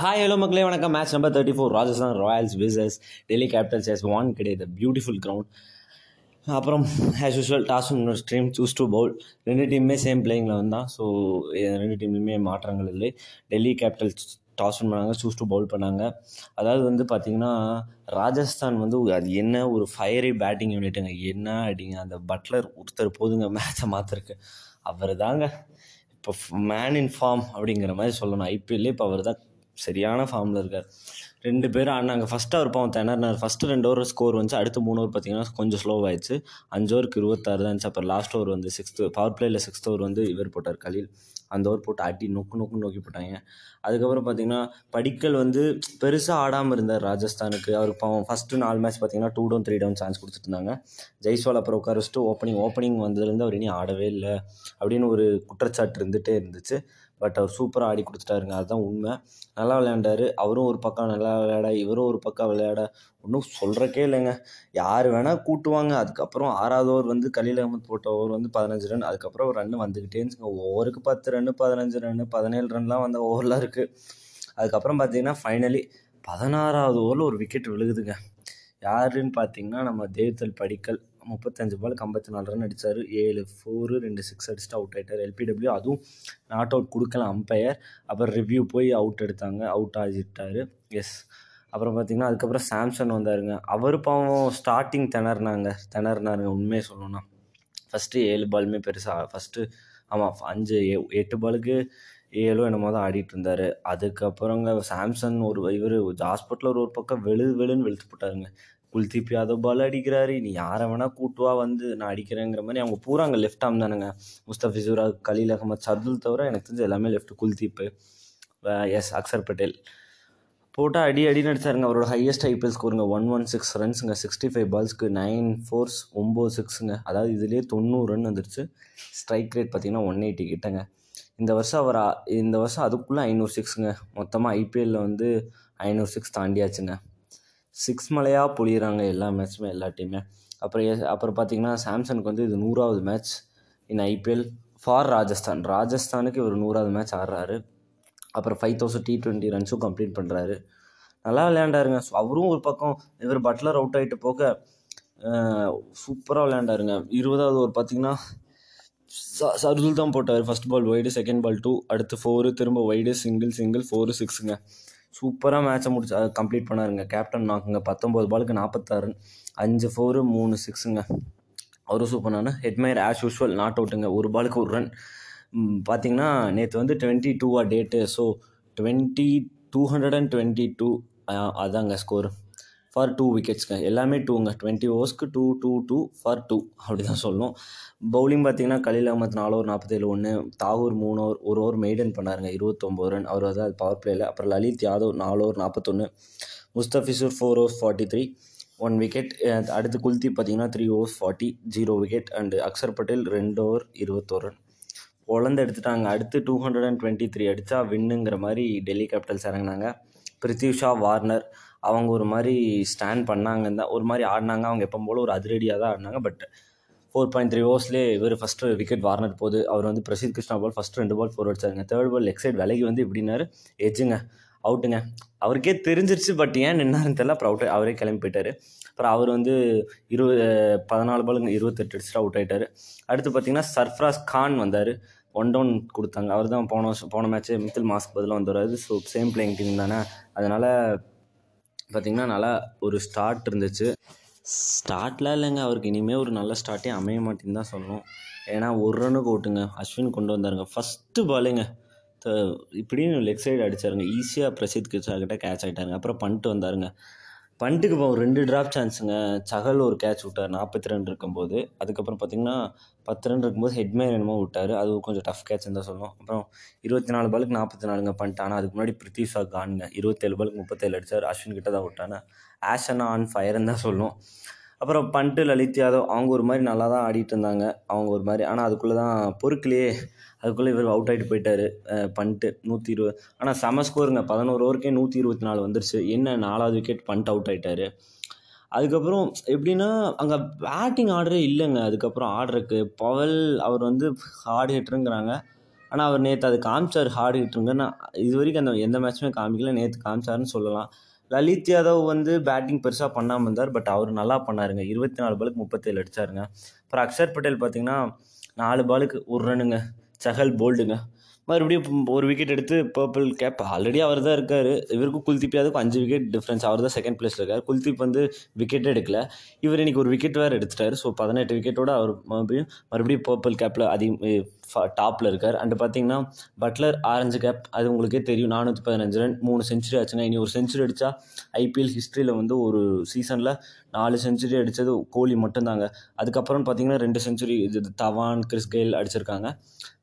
Hi hello மக்களே. வணக்கம். Match number thirty four Rajasthan Royals versus Delhi Capitals yes one கிடையாது. Beautiful ground அப்புறம் as usual toss ஸ்ட்ரீம் choose to bowl ரெண்டு டீமுமே சேம் பிளேயிங்கில் வந்தான். ஸோ ரெண்டு டீம்லையுமே மாற்றங்கள் இல்லை. டெல்லி கேபிட்டல்ஸ் டாஸ் பண்ணாங்க சூஸ் டு பவுல் பண்ணாங்க. அதாவது வந்து பார்த்திங்கன்னா ராஜஸ்தான் வந்து அது என்ன ஒரு ஃபயரி பேட்டிங் யூனிட்டுங்க என்ன அடிங்க. அந்த பட்லர் ஒருத்தர் போதுங்க. மேட்சை மாற்றிருக்கு அவர் தாங்க இப்போ மேன் இன் ஃபார்ம் அப்படிங்கிற மாதிரி சொல்லணும். ஐபிஎல்லே இப்போ அவர் தான் சரியான ஃபார்மில் இருக்கார். ரெண்டு பேரும் ஆடினாங்க. ஃபஸ்ட்டு அவர் பாவம் திணறினார். ஃபஸ்ட்டு ரெண்டு ஓவர் ஸ்கோர் வந்துச்சு. அடுத்து மூணு ஓவர் பார்த்தீங்கன்னா கொஞ்சம் ஸ்லோவாகிடுச்சு அஞ்சு ஓவருக்கு இருபத்தாறு தான் இருந்துச்சு. அப்புறம் லாஸ்ட் ஓவர் வந்து சிக்ஸ்த்து பவர் பிளேயில் சிக்ஸ்த் ஓவர் வந்து இவர் போட்டார் கலீல். அந்த ஓவர் போட்டு அடி நொக்கு நொக்கு நோக்கி போட்டாங்க. அதுக்கப்புறம் பார்த்தீங்கன்னா படிக்கல் வந்து பெருசாக ஆடாமல் இருந்தார் ராஜஸ்தானுக்கு. அவருக்கு பாவம் ஃபஸ்ட்டு நாலு மேட்ச் பார்த்தீங்கன்னா two down three down chance கொடுத்துட்டு இருந்தாங்க ஜெய்ஸ்வால் அப்புறம் உட்கார வச்சுட்டு ஓப்பனிங் ஓப்பனிங் வந்ததுலேருந்து அவர் இனி ஆடவே இல்லை அப்படின்னு ஒரு குற்றச்சாட்டு இருந்துகிட்டே இருந்துச்சு. பட் அவர் சூப்பராக ஆடி கொடுத்துட்டாருங்க. அதுதான் உண்மை. நல்லா விளையாண்டார். அவரும் ஒரு பக்கம் நல்லா விளையாட இவரும் ஒரு பக்கம் விளையாட. ஒன்றும் சொல்கிறக்கே இல்லைங்க. யார் வேணால் கூட்டுவாங்க. அதுக்கப்புறம் ஆறாவது ஓவர் வந்து கலீல் அகமது போட்ட ஓவர் வந்து பதினஞ்சு ரன். அதுக்கப்புறம் ஒரு ரன் வந்துக்கிட்டே இருந்துச்சுங்க. ஓவருக்கு பத்து ரன்னு பதினஞ்சு ரன்னு பதினேழு ரன்லாம் வந்த ஓவர்லாம் இருக்குது அதுக்கப்புறம் பார்த்தீங்கன்னா ஃபைனலி பதினாறாவது ஓவரில் ஒரு விக்கெட் விழுகுதுங்க. யாருன்னு பார்த்தீங்கன்னா நம்ம தேவ்தல் படிக்கல். முப்பத்தஞ்சு பாலுக்கு ஐம்பத்தி நாலு ரன் அடித்தார் ஏழு ஃபோரு ரெண்டு சிக்ஸ் அடிச்சுட்டு அவுட் ஆகிட்டார் எல்பிடபிள்யூ அதுவும் நாட் அவுட் கொடுக்கல அம்பையர் அப்புறம் ரிவ்யூ போய் அவுட் எடுத்தாங்க. அவுட் ஆகிட்டார். எஸ் அப்புறம் பார்த்திங்கன்னா அதுக்கப்புறம் சாம்சன் வந்தாருங்க. அவர் பாவம் ஸ்டார்டிங் திணறினாங்க. திணறினாருங்க. உண்மையை சொல்லணும்னா. ஃபஸ்ட்டு ஏழு பாலுமே பெருசாக ஃபஸ்ட்டு ஆமாம் அஞ்சு எட்டு பாலுக்கு ஏழோ என்னமோ தான் ஆடிட்டு இருந்தார். அதுக்கப்புறங்க சாம்சன் ஒரு இவர் ஹாஸ்பிட்டலில் ஒரு பக்கம் வெளு வெளுன்னு வெளுத்து போட்டாருங்க. குல்தீப் யாதவ் பால் அடிக்கிறாரு. நீ யாரை வேணால் கூட்டுவா வந்து நான் அடிக்கிறேங்கிற மாதிரி அவங்க பூரா அங்கே லெஃப்ட் ஆம் தானுங்க முஸ்தபிசுரா கலீல் அகமத் சர்துல் தவிர எனக்கு தெரிஞ்சு எல்லாமே லெஃப்ட் குல்தீப்பு எஸ் அக்சர் பட்டேல். போட்டால் அடி அடி நடிச்சாருங்க. அவரோட ஹையஸ்ட் ஐபிஎல் ஸ்கோருங்க ஒன் ஒன் சிக்ஸ் ரன்ஸுங்க சிக்ஸ்டி ஃபைவ் பால்ஸ்க்கு நைன் ஃபோர்ஸ் ஒம்பது சிக்ஸுங்க அதாவது இதுலேயே தொண்ணூறு ரன் வந்துருச்சு. ஸ்ட்ரைக் ரேட் பார்த்திங்கன்னா ஒன் எயிட்டி கிட்டங்க. இந்த வருஷம் அவர் இந்த வருஷம் அதுக்குள்ளே ஐநூறு சிக்ஸுங்க மொத்தமாக ஐபிஎல்லில் வந்து ஐநூறு சிக்ஸ் தாண்டியாச்சுங்க. சிக்ஸ் மலையாக பொழியிறாங்க எல்லா மேட்ச்சுமே எல்லா டீமே அப்புறம் அப்புறம் பார்த்தீங்கன்னா சாம்சனுக்கு வந்து இது நூறாவது match in IPL for Rajasthan. ராஜஸ்தானுக்கு இவர் நூறாவது மேட்ச் ஆடுறாரு. அப்புறம் ஃபைவ் தௌசண்ட் டி ட்வெண்ட்டி ரன்ஸும் கம்ப்ளீட் பண்ணுறாரு நல்லா விளையாண்டாருங்க. அவரும் ஒரு பக்கம் இவர் பட்லர் அவுட் ஆகிட்டு போக சூப்பராக விளையாண்டாருங்க. இருபதாவது ஒரு பார்த்தீங்கன்னா சர்துல் தான் போட்டார். First ball wide second ball two அடுத்து ஃபோரு திரும்ப ஒய்டு சிங்கிள் சிங்கிள் ஃபோரு சிக்ஸுங்க சூப்பராக மேட்சை முடிச்சு அதை கம்ப்ளீட் பண்ணாருங்க. கேப்டன் நாக்குங்க பத்தொம்போது பாலுக்கு நாற்பத்தாறு அஞ்சு ஃபோரு மூணு சிக்ஸுங்க அவரும் சூப்பர் நான். ஹெட்மயர் ஆஸ் யூஷுவல் நாட் அவுட்டுங்க ஒரு பாலுக்கு ஒரு ரன் பார்த்தீங்கன்னா நேற்று வந்து டுவெண்ட்டி டூவா date so twenty two hundred and twenty two அதாங்க ஸ்கோர் ஃபார் டூ விக்கெட்ஸ்க்கு எல்லாமே டூங்க twenty ஓவர்ஸ்க்கு two two two for two அப்படி தான் சொல்லணும் பவுலிங் பார்த்தீங்கன்னா கலீல் அகமத் நாலு ஓவர் நாற்பத்தேழு ஒன்று தாகூர் மூணு ஓவர் ஒரு ஓவர் மெய்டன் பண்ணாருங்க. இருபத்தொம்போது ரன் அவர் வந்து அது பவர் பிளேயில் அப்புறம் லலித் யாதவ் நாலு ஓவர் நாற்பத்தொன்று Mustafizur four overs forty three one wicket அடுத்து குல்தீப் பார்த்தீங்கன்னா three overs forty zero wicket and Axar Patel ரெண்டு ஓவர் இருபத்தோரு ரன் பொழந்து எடுத்துட்டாங்க. அடுத்து two hundred and twenty three அடித்தா வின்னுங்கிற மாதிரி டெல்லி கேபிட்டல்ஸ் இறங்கினாங்க. பிரித்திவ்ஷா வார்னர் அவங்க ஒரு மாதிரி ஸ்டாண்ட் பண்ணாங்கன்னு தான் ஒரு மாதிரி ஆடினாங்க. அவங்க எப்போ போல் ஒரு அதிரடியாக தான் ஆடினாங்க. பட் ஃபோர் பாயிண்ட் த்ரீ ஓவர்ஸ்லேயே இவர் ஃபஸ்ட்டு விக்கெட் வார்னர் போகுது அவர் வந்து பிரசித் கிருஷ்ணா பால் ஃபஸ்ட்டு ரெண்டு பால் ஃபோர் அடிச்சாருங்க தேர்ட் பால் லெக் சைட் விலகி வந்து இப்படின்னாரு எஜ்ஜுங்க அவுட்டுங்க அவருக்கே தெரிஞ்சிருச்சு பட் ஏன் நின்னாருன்னு தெரியல. அப்புறம் அவுட் அவரே கிளம்பி போயிட்டார். அப்புறம் அவர் வந்து இருபது பதினாலு பாலுங்க இருபத்தெட்டு அடிச்சுட்டு அவுட் ஆகிட்டார் அடுத்து பார்த்தீங்கன்னா சர்ஃப்ராஸ் கான் வந்தார். ஒன் டவுன் கொடுத்தாங்க. அவர் தான் போன வருஷம் போன மேட்ச்சு மித்தில் மாஸ்க் பதிலாக வந்துடுறாரு ஸோ சேம் பிளேயிங் டீம் தானே. அதனால் பார்த்திங்கன்னா நல்லா ஒரு ஸ்டார்ட் இருந்துச்சு. ஸ்டார்ட்லாம் இல்லைங்க. அவருக்கு இனிமேல் ஒரு நல்ல ஸ்டார்ட்டே அமைய மாட்டேன்னு தான் சொல்லணும். ஏன்னா ஒரு ரனுக்கு ஓட்டுங்க. அஸ்வின் கொண்டு வந்தாருங்க. ஃபஸ்ட்டு பாலுங்க இப்படின்னு லெக் சைடு அடித்தாருங்க ஈஸியாக பிரசித் கிருஷ்ணா கேட்ச் ஆகிட்டாருங்க அப்புறம் பண்ணிட்டு வந்தாருங்க. பண்ட்டுக்கு போகும் ரெண்டு ட்ராப் சான்ஸுங்க சகல் ஒரு கேட்ச் விட்டார் நாற்பத்தி ரெண்டு இருக்கும்போது. அதுக்கப்புறம் பார்த்திங்கன்னா பத்து ரன் இருக்கும்போது ஹெட்மேன் என்னமோ விட்டார். அது கொஞ்சம் டஃப் கேட்ச்னு தான் சொல்லணும் அப்புறம் இருபத்தி நாலு பாலுக்கு நாற்பத்தி நாலுங்க பண்ணிட்டு ஆனால் அதுக்கு முன்னாடி பிருத்திஷா கான்ங்க இருபத்தேழு பாலுக்கு முப்பத்தேழு அடித்தார் அஸ்வின் கிட்ட தான் விட்டானே. ஆஷனா ஆன் ஃபயர்னு தான் சொல்லணும் அப்புறம் பண்ட்டு லலித் யாதவ் அவங்க ஒரு மாதிரி நல்லா தான் ஆடிட்டு இருந்தாங்க. அவங்க ஒரு மாதிரி ஆனால் அதுக்குள்ளே தான் பொறுக்கலையே அதுக்குள்ளே இவர் அவுட் ஆகிட்டு போயிட்டார். பண்ட்டு நூற்றி இருபது ஆனால் செம ஸ்கோருங்க பதினோரு ஓவருக்கே நூற்றி இருபத்தி நாலு வந்துருச்சு. என்ன நாலாவது விக்கெட் பண்ட் அவுட் ஆகிட்டார் அதுக்கப்புறம் எப்படின்னா அங்கே பேட்டிங் ஆர்டரே இல்லைங்க. அதுக்கப்புறம் ஆடுறக்கு பவல் அவர் வந்து ஹார்டு ஹிட்டருங்கிறாங்க ஆனால் அவர் நேற்று அது காமிச்சார் ஹார்டு ஹிட்டுங்க நான் இது வரைக்கும் அந்த எந்த மேட்ச்சுமே காமிக்கல. நேற்று காமிச்சாருன்னு சொல்லலாம். லலித் யாதவ் வந்து பேட்டிங் பெருசாக பண்ணாமல் இருந்தார் பட் அவர் நல்லா பண்ணாருங்க. இருபத்தி நாலு பாலுக்கு முப்பத்தேழு அடிச்சாருங்க. அப்புறம் அக்ஷர் பட்டேல் பார்த்தீங்கன்னா நாலு பாலுக்கு ஒரு ரன்னுங்க சஹல் போல்டுங்க மறுபடியும் ஒரு விக்கெட் எடுத்து பர்பிள் கேப் ஆல்ரெடி அவர் தான் இருக்கார். இவருக்கும் குல்தீப் யாதவுக்கு அஞ்சு விக்கெட் டிஃப்ரென்ஸ் அவர் தான் செகண்ட் பிளேஸில் இருக்கார். குல்தீப் வந்து விக்கெட்டே எடுக்கல. இவர் இன்னைக்கு ஒரு விக்கெட் வேறு எடுத்துட்டார். ஸோ பதினெட்டு விக்கெட்டோட அவர் மறுபடியும் மறுபடியும் பர்பிள் கேப்பில் அதிக டாப்பில் இருக்கார். அண்டு பார்த்தீங்கன்னா பட்லர் ஆரஞ்சு கேப் அது உங்களுக்கே தெரியும். நானூற்றி பதினஞ்சு ரன் மூணு செஞ்சுரி ஆச்சுன்னா இனி ஒரு செஞ்சுரி அடித்தா ஐபிஎல் ஹிஸ்ட்ரியில் வந்து ஒரு சீசனில் நாலு செஞ்சுரி அடித்தது கோலி மட்டும்தாங்க. அதுக்கப்புறம் பார்த்தீங்கன்னா ரெண்டு செஞ்சுரி இது தவான் கிறிஸ் கெயில் அடிச்சிருக்காங்க.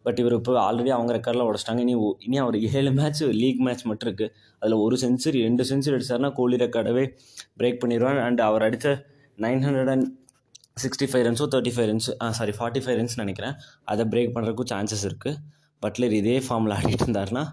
பட் இவர் இப்போ ஆல்ரெடி அவங்க ரெக்கார்டில் உடச்சிட்டாங்க. இனி இனி அவர் ஏழு மேட்ச் லீக் மேட்ச் மட்டும் இருக்குது அதில் ஒரு செஞ்சுரி ரெண்டு செஞ்சுரி அடிச்சாருன்னா கோலி ரெக்கார்டவே பிரேக் பண்ணிடுவார் அண்ட் அவர் அடித்த nine hundred and sixty five ரன்ஸோ thirty five runs sorry forty five runs நினைக்கிறேன். அதை பிரேக் பண்ணுறதுக்கும் சான்சஸ் இருக்குது பட்லர் இதே ஃபார்மில் ஆடிட்டு இருந்தாருன்னா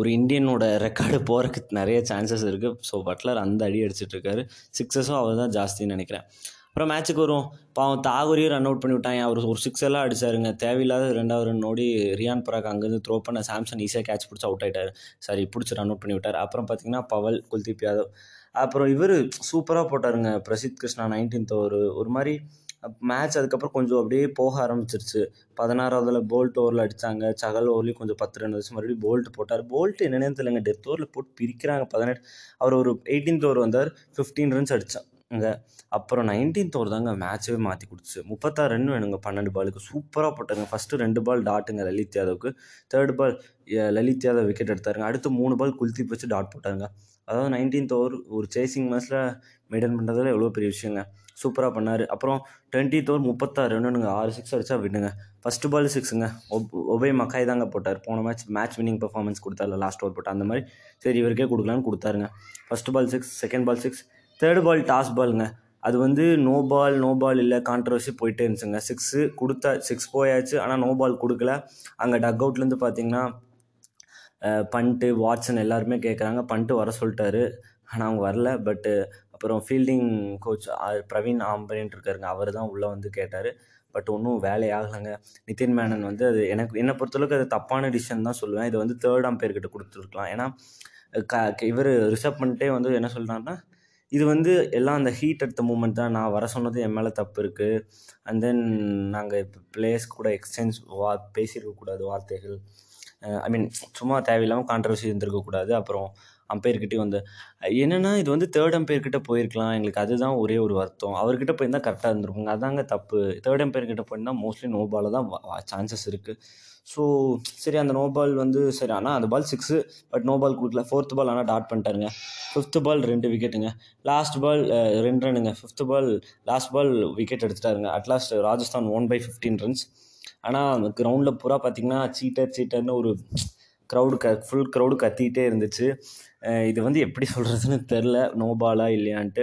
ஒரு இந்தியனோட ரெக்கார்டு போகிறதுக்கு நிறைய சான்சஸ் இருக்குது ஸோ பட்லர் அந்த அடி அடிச்சிட்ருக்காரு சிக்ஸஸும் அவர் தான் ஜாஸ்தின்னு நினைக்கிறேன். அப்புறம் மேட்ச்சுக்கு வரும் பாவம் தாகூரியும் ரன் அவுட் பண்ணி விட்டாங்க அவர் ஒரு சிக்ஸ் எல்லாம் அடிச்சாருங்க. தேவையில்லாத ரெண்டாவது ரன் ஓடி ரியான் பராக் அங்கேருந்து த்ரோ பண்ண சாம்சன் ஈஸியாக கேட்ச் பிடிச்சி அவுட் ஆகிட்டார் சாரி பிடிச்சி ரன் அவுட் பண்ணி விட்டார் அப்புறம் பார்த்தீங்கன்னா பவல் குல்தீப் யாதவ். அப்புறம் இவர் சூப்பராக போட்டாருங்க. பிரசித் கிருஷ்ணா நைன்டீன்த் ஒரு ஒரு மாதிரி மேட்ச் அதுக்கப்புறம் கொஞ்சம் அப்படியே போக ஆரம்பிச்சிருச்சு. பதினாறாவதில் போல்ட் ஓவரில் அடித்தாங்க சகல் ஓவர்லேயும் கொஞ்சம் பத்து ரன் வச்சு மறுபடியும் போல்ட் போட்டார். போல்ட் என்னென்னு தெரியலங்க. டெத் ஓவரில் போட்டு பிரிக்கிறாங்க. பதினெட்டு அவர் ஒரு எயிட்டீன்த் ஓவர் வந்தார். ஃபிஃப்டீன் ரன்ஸ் அடித்தாங்க அப்புறம் நைன்டீன்த் ஓவர் தாங்க மேட்சவே மாற்றி கொடுத்துச்சு. முப்பத்தாறு ரன் வேணுங்க. பன்னெண்டு பாலுக்கு சூப்பராக போட்டாங்க. ஃபஸ்ட்டு ரெண்டு பால் டாட்டுங்க Lalit யாதவுக்கு. Third ball Lalit Yadav wicket எடுத்தாருங்க. அடுத்து மூணு பால் குல்தீப் வச்சு டாட் போட்டாங்க. அதாவது நைன்டீன்த் ஓவர் ஒரு சேசிங் மேட்ச்சில் மெயின்டைன் பண்ணுறதுல எவ்வளோ பெரிய விஷயங்க. சூப்பராக பண்ணார். அப்புறம் டுவெண்ட்டித் ஓவர் முப்பத்தாறு ரன்னுங்க ஆறு சிக்ஸ் அடிச்சா விடுங்க ஃபஸ்ட்டு பால் சிக்ஸுங்க ஒப் ஒபே மக்காய் தாங்க போட்டார். போன மேட்ச் மேட்ச் வின்னிங் பெர்ஃபார்மன்ஸ் கொடுத்தார்ல லாஸ்ட் ஓவர் போட்டால் அந்த மாதிரி சரி இவருக்கே கொடுக்கலான்னு கொடுத்தாருங்க. First ball six second ball six third ball toss பாலுங்க அது வந்து நோ பால் நோ பால் இல்லை கான்ட்ரவர்சி போயிட்டே இருந்துச்சுங்க. சிக்ஸு கொடுத்தா சிக்ஸ் போயாச்சு ஆனால் நோ பால் கொடுக்கல. அங்கே டக் அவுட்லேருந்து பார்த்தீங்கன்னா பண்ட்டு வாட்சன் எல்லாருமே கேட்குறாங்க பண்ட்டு வர சொல்லிட்டாரு. ஆனால் அவங்க வரல பட்டு அப்புறம் ஃபீல்டிங் கோச் பிரவீன் ஆம்பரேன்ட்டு இருக்காருங்க அவர் தான் உள்ளே வந்து கேட்டார். பட் ஒன்றும் வேலையாகலைங்க நிதின் மேனன் வந்து அது எனக்கு என்னை பொறுத்தளவுக்கு அது தப்பான டிசிஷன் தான் சொல்லுவேன். இது வந்து தேர்ட் அம்பையர் கிட்ட கொடுத்துருக்கலாம். ஏன்னா க இவர் ரிசர்வ் பண்ணிட்டே வந்து என்ன சொல்கிறாருன்னா இது வந்து எல்லாம் அந்த ஹீட் எடுத்த மூமெண்ட் தான். நான் வர சொன்னது என் மேலே தப்பு இருக்குது அண்ட் தென் நாங்கள் இப்போ பிளேயர்ஸ் கூட எக்ஸ்சேஞ்ச் வா பேசியிருக்கக்கூடாது வார்த்தைகள். ஐ மீன் சும்மா தேவையில்லாமல் கான்ட்ரவர்சி இருந்திருக்கக்கூடாது. அப்புறம் அம்பையர்கிட்டயும் வந்து என்னென்னா இது வந்து தேர்ட் அம்பையர்கிட்ட போயிருக்கலாம். எங்களுக்கு அதுதான் ஒரே ஒரு வருத்தம். அவர்கிட்ட போயிருந்தால் கரெக்டாக இருந்திருக்குங்க. அதாங்க தப்பு. தேர்ட் அம்பையர்கிட்ட போயிருந்தால் மோஸ்ட்லி நோ பாலில் தான் சான்சஸ் இருக்குது ஸோ சரி அந்த நோ பால் வந்து சரி ஆனால் அந்த ball six but no ball கொடுக்கல. ஃபோர்த் பால் ஆனால் டாட் பண்ணிட்டாருங்க. ஃபிஃப்த்து பால் ரெண்டு விக்கெட்டுங்க லாஸ்ட் பால் ரெண்டு ரன்னுங்க. Fifth ball last ball wicket எடுத்துட்டாருங்க. At last Rajasthan one by fifteen runs ஆனால் கிரவுண்டில் பூரா பார்த்தீங்கன்னா சீட்டர் சீட்டர்னு ஒரு க்ரௌடு க ஃபுல் க்ரௌடு கத்திக்கிட்டே இருந்துச்சு. இது வந்து எப்படி சொல்கிறதுன்னு தெரில நோ பாலா இல்லையான்ட்டு.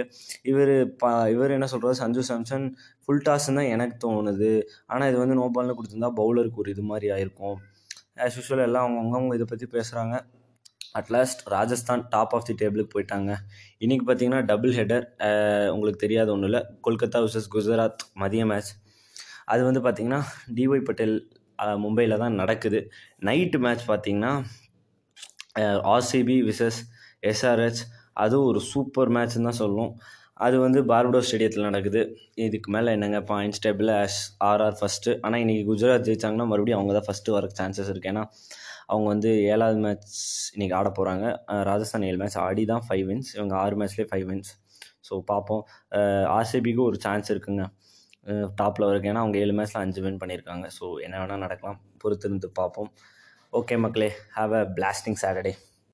இவர் பா இவர் என்ன சொல்கிறாரு சஞ்சு சாம்சன் ஃபுல் டாஸ்ன்னு தான் எனக்கு தோணுது. ஆனால் இது வந்து நோ பால்னு கொடுத்துருந்தா பவுலருக்கு ஒரு இது மாதிரி ஆயிருக்கும். ஆஸ் யூஸ்வல் எல்லாம் அவங்கவுங்க அவங்க இதை பற்றி பேசுகிறாங்க at last Rajasthan top of the டேபிளுக்கு போயிட்டாங்க. இன்றைக்கி பார்த்தீங்கன்னா டபுள் ஹெடர் உங்களுக்கு தெரியாத ஒன்றும் இல்லை. கொல்கத்தா விசஸ் குஜராத் மதிய மேட்ச் அது வந்து பார்த்திங்கன்னா டிஒய் பட்டேல் மும்பையில் தான் நடக்குது. நைட்டு மேட்ச் பார்த்தீங்கன்னா ஆர்சிபி விசஸ் எஸ்ஆர்ஹெச் அதுவும் ஒரு சூப்பர் மேட்ச்னு தான் சொல்லணும் அது வந்து பார்படோ ஸ்டேடியத்தில் நடக்குது. இதுக்கு மேலே என்னங்க points table as RR first ஆனால் இன்றைக்கி குஜராத் ஜெயிச்சாங்கன்னா மறுபடியும் அவங்க தான் ஃபஸ்ட்டு வர சான்சஸ் இருக்குது ஏன்னா அவங்க வந்து ஏழாவது மேட்ச் இன்றைக்கி ஆட போகிறாங்க ராஜஸ்தான் ஏழு மேட்ச் ஆடி தான் ஃபைவ் வின்ஸ் இவங்க ஆறு மேட்ச்லேயே ஃபைவ் வின்ஸ் ஸோ பார்ப்போம் ஆர்சிபிக்கு ஒரு சான்ஸ் இருக்குங்க. டாப்பில் வரைக்கும் ஏன்னா அவங்க ஏழு மேட்ச்சில் அஞ்சு வின் பண்ணியிருக்காங்க. ஸோ என்ன வேணால் நடக்கலாம். பொறுத்திருந்து பார்ப்போம் ஓகே மக்களே ஹாவ் அ பிளாஸ்டிங் சாட்டர்டே